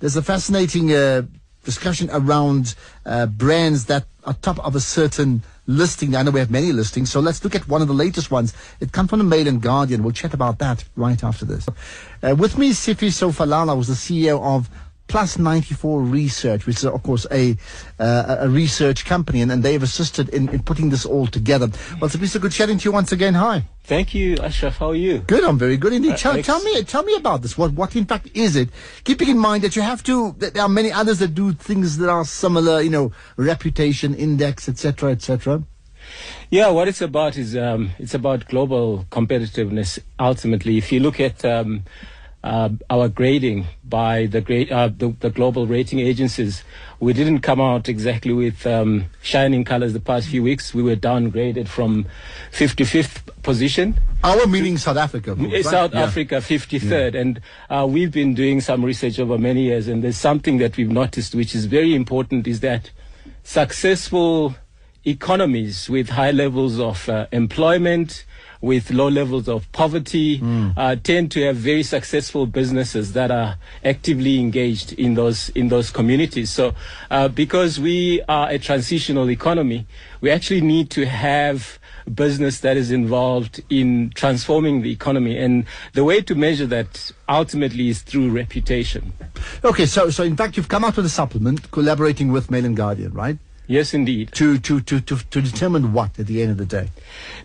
there's a fascinating uh, discussion around uh, brands that are top of a certain listing. I know we have many listings, so let's look at one of the latest ones. It comes from the Mail and Guardian. We'll chat about that right after this. Uh, with me, Sifiso Falala was the CEO of Plus 94 Research, which is, of course, a uh, a research company, and, and they've assisted in, in putting this all together. Well, Sifiso, good chatting to you once again. Hi. Thank you, Ashraf. How are you? Good, I'm very good indeed. Uh, tell, tell, me, tell me about this. What, what in fact is it? Keeping in mind that you have to, that there are many others that do things that are similar, you know, reputation index, etc., etc. Yeah, what it's about is um, it's about global competitiveness. Ultimately, if you look at um, uh, our grading by the, gra- uh, the, the global rating agencies, we didn't come out exactly with um, shining colors the past few weeks. We were downgraded from 55th position. Our meaning South Africa. Right? South yeah. Africa, 53rd. Yeah. And uh, we've been doing some research over many years, and there's something that we've noticed which is very important is that successful economies with high levels of uh, employment, with low levels of poverty mm. uh, tend to have very successful businesses that are actively engaged in those in those communities. So, uh, because we are a transitional economy, we actually need to have business that is involved in transforming the economy. And the way to measure that ultimately is through reputation. Okay, so so in fact you've come out with a supplement collaborating with Mail and Guardian, right? Yes, indeed. To, to, to, to, to determine what at the end of the day?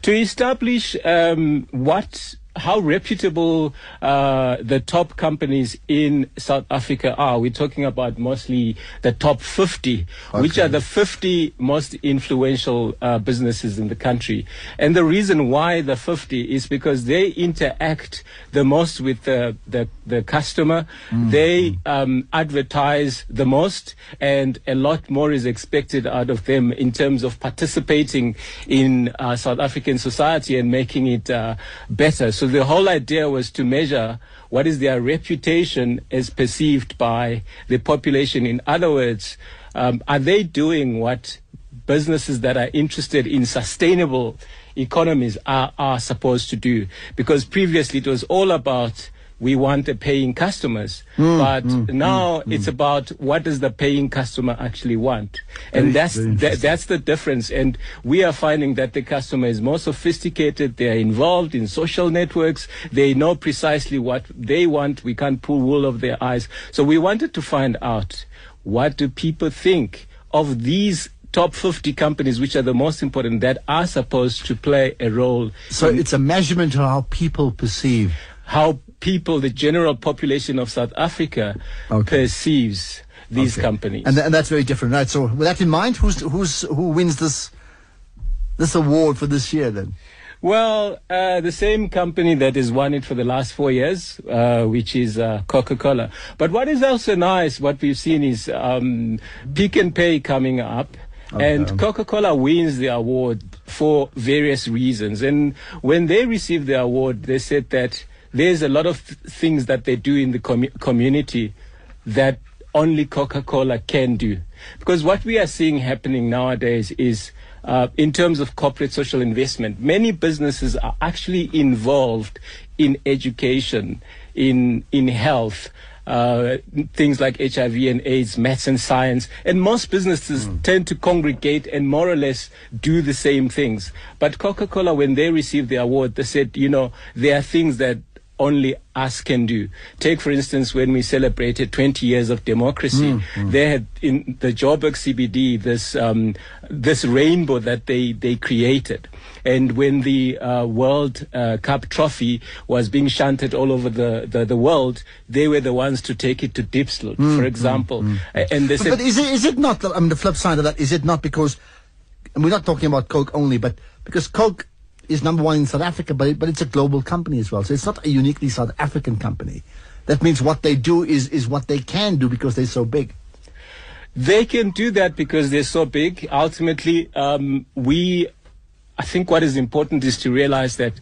To establish um, what how reputable uh, the top companies in South Africa are. We're talking about mostly the top 50, okay. which are the 50 most influential uh, businesses in the country. And the reason why the 50 is because they interact the most with the, the, the customer. Mm. They um, advertise the most, and a lot more is expected out of them in terms of participating in uh, South African society and making it uh, better. So so the whole idea was to measure what is their reputation as perceived by the population. In other words, um, are they doing what businesses that are interested in sustainable economies are, are supposed to do? Because previously it was all about we want the paying customers. Mm, but mm, now mm, it's about what does the paying customer actually want? And that's very that's the difference. And we are finding that the customer is more sophisticated. They are involved in social networks. They know precisely what they want. We can't pull wool over their eyes. So we wanted to find out what do people think of these top 50 companies which are the most important that are supposed to play a role. So it's a measurement of how people perceive how people, the general population of South Africa, okay. perceives these okay. companies. And, th- and, that's very different, right? So, with that in mind, who's who's who wins this this award for this year then? Well, uh, the same company that has won it for the last four years, uh, which is uh, Coca-Cola. But what is also nice, what we've seen is um, Pick n Pay coming up. Okay. And Coca-Cola wins the award for various reasons. And when they received the award, they said that there's a lot of things that they do in the com- community that only Coca-Cola can do. Because what we are seeing happening nowadays is, uh, in terms of corporate social investment, many businesses are actually involved in education, in in health. Uh, things like HIV and AIDS, maths and science. And most businesses mm. tend to congregate and more or less do the same things. But Coca Cola, when they received the award, they said, you know, there are things that only us can do. Take, for instance, when we celebrated 20 years of democracy, mm, mm. they had in the Joburg CBD this um, this rainbow that they they created. And when the uh, World uh, Cup trophy was being shunted all over the, the, the, world, they were the ones to take it to Diepsloot, mm, for example. Mm, mm. and they said, but, but is it is it not? I mean, the flip side of that is it not because, and we're not talking about Coke only, but because Coke is number one in South Africa, but, but it's a global company as well. So it's not a uniquely South African company. That means what they do is, is what they can do because they're so big. They can do that because they're so big. Ultimately, um, we, I think what is important is to realize that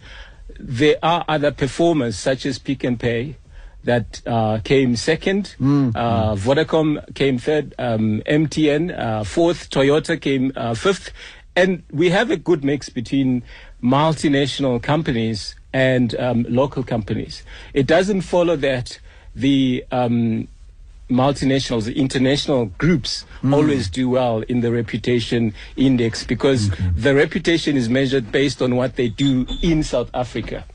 there are other performers such as Pick n Pay that uh, came second. Mm, uh, mm. Vodacom came third. Um, MTN uh, fourth. Toyota came uh, fifth. And we have a good mix between multinational companies and um, local companies. It doesn't follow that the um, multinationals, the international groups mm. always do well in the reputation index because okay. the reputation is measured based on what they do in South Africa.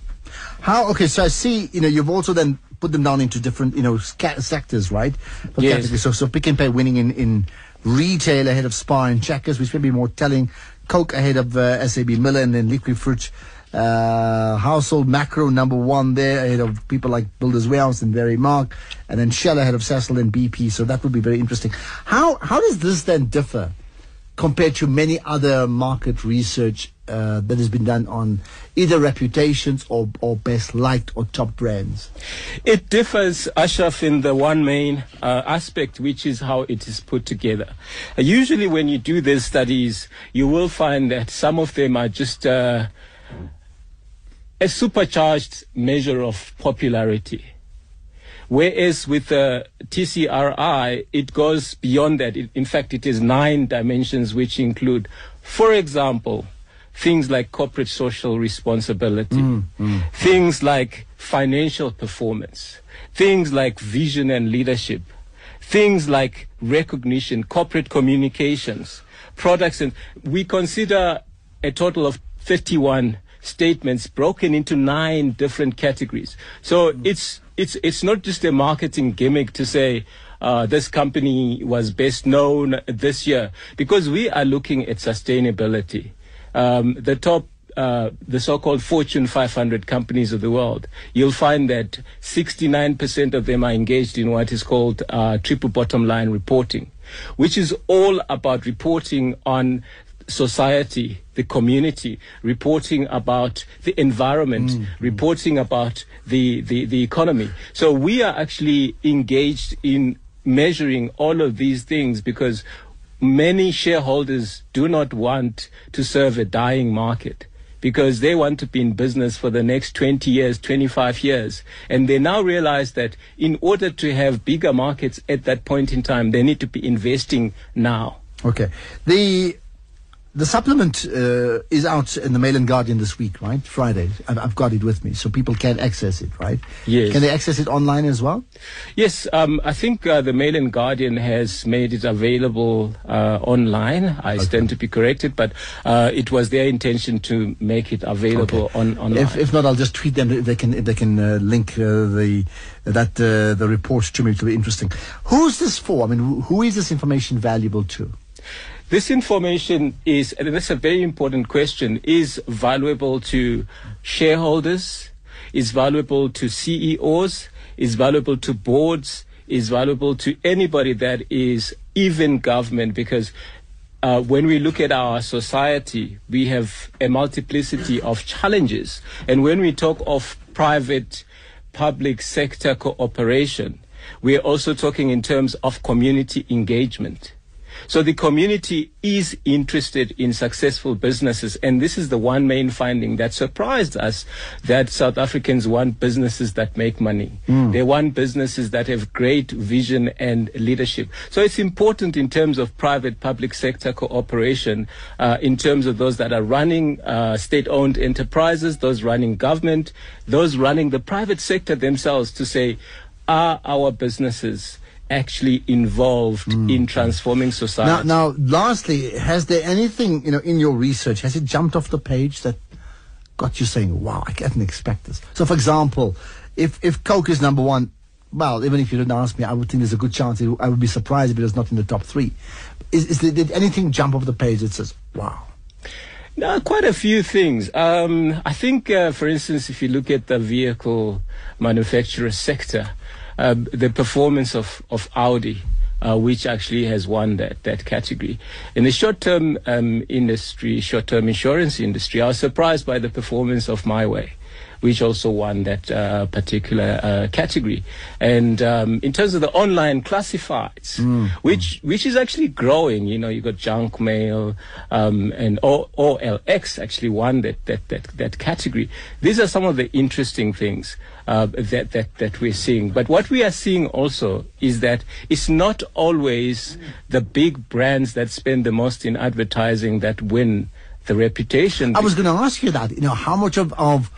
How? Okay, so I see. You know, you've also then put them down into different, you know, sectors, right? For yes. Categories. So, so Pick n Pay winning in in retail ahead of Spar and Checkers, which may be more telling. Coke ahead of uh, SAB Miller and then Liquid Fruit uh, household Makro number one there ahead of people like Builders Warehouse and Verimark, and then Shell ahead of Sasol and BP. So that would be very interesting. How how does this then differ compared to many other market research uh, that has been done on either reputations or, or best liked or top brands? It differs, Ashraf, in the one main uh, aspect, which is how it is put together. Uh, usually, when you do these studies, you will find that some of them are just uh, a supercharged measure of popularity. Whereas with the TCRI, it goes beyond that. It, in fact, it is nine dimensions which include, for example, things like corporate social responsibility, mm, mm. things like financial performance, things like vision and leadership, things like recognition, corporate communications, products, and we consider a total of 31 statements broken into nine different categories. So mm. it's it's it's not just a marketing gimmick to say uh, this company was best known this year because we are looking at sustainability. Um, the top uh, the so-called Fortune 500 companies of the world, you'll find that 69% of them are engaged in what is called uh, triple bottom line reporting, which is all about reporting on society, the community, reporting about the environment, mm. reporting about the, the, the economy. So we are actually engaged in measuring all of these things because many shareholders do not want to serve a dying market because they want to be in business for the next 20 years, 25 years. And they now realize that in order to have bigger markets at that point in time, they need to be investing now. Okay. The the supplement uh, is out in the Mail and Guardian this week, right? Friday. I've, I've, got it with me, so people can access it, right? Yes. Can they access it online as well? Yes. Um, I think uh, the Mail and Guardian has made it available uh, online. I okay. stand to be corrected, but uh, it was their intention to make it available okay. on online. If, if, not, I'll just tweet them. If they can, if they can uh, link uh, the that the report to me. It'll be interesting. Who's this for? I mean, who is this information valuable to? This information is, and that's a very important question, is valuable to shareholders, is valuable to CEOs, is valuable to boards, is valuable to anybody that is even government because uh, when we look at our society, we have a multiplicity of challenges. And when we talk of private public sector cooperation, we are also talking in terms of community engagement. So the community is interested in successful businesses. And this is the one main finding that surprised us that South Africans want businesses that make money. Mm. They want businesses that have great vision and leadership. So it's important in terms of private public sector cooperation, uh, in terms of those that are running uh, state owned enterprises, those running government, those running the private sector themselves to say, are our businesses actually involved mm. in transforming society. Now, now, lastly, has there anything you know in your research has it jumped off the page that got you saying, "Wow, I didn't expect this"? So, for example, if if Coke is number one, well, even if you didn't ask me, I would think there's a good chance it, I would be surprised if it was not in the top three. Is, is there, did anything jump off the page that says, "Wow"? No, quite a few things. Um, I think, uh, for instance, if you look at the vehicle manufacturer sector, uh, the performance of, of Audi. Uh, which actually has won that, that category. In the short-term um, industry, short-term insurance industry, I was surprised by the performance of MiWay which also won that uh, particular uh, category. And um, in terms of the online classifieds, mm. which which is actually growing, you know, you got junk mail um, and o- OLX actually won that, that that that category. These are some of the interesting things. Uh, that, that, that we're seeing. But what we are seeing also is that it's not always the big brands that spend the most in advertising that win the reputation. I was going to ask you that. You know, how much of, of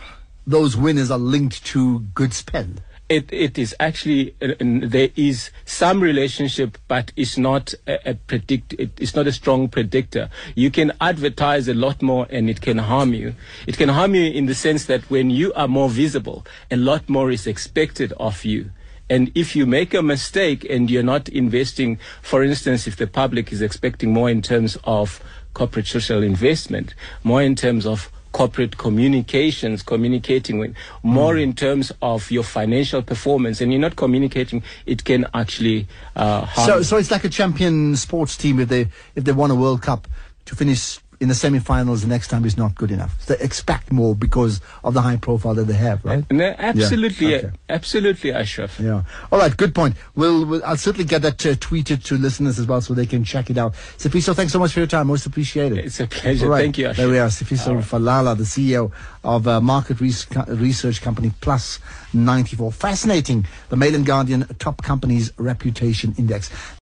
those winners are linked to good spend. It, it is actually uh, there is some relationship, but it's not a, a predict. It, it's not a strong predictor. You can advertise a lot more, and it can harm you. It can harm you in the sense that when you are more visible, a lot more is expected of you. And if you make a mistake and you're not investing, for instance, if the public is expecting more in terms of corporate social investment, more in terms of corporate communications, communicating with more mm. in terms of your financial performance, and you're not communicating, it can actually uh, harm. So, so it's like a champion sports team if they if they won a World Cup to finish in the semi-finals the next time is not good enough. So they expect more because of the high profile that they have, right? No, absolutely, yeah. okay. absolutely, Ashraf. Yeah. All right, good point. We'll, we'll I'll certainly get that uh, tweeted to listeners as well so they can check it out. Sifiso, thanks so much for your time. Most appreciated. It's a pleasure. Right. Thank you, Ashraf. There we are. Sifiso right. Falala, the CEO of uh, market research company Plus 94. Fascinating. The Mail and Guardian Top Companies Reputation Index.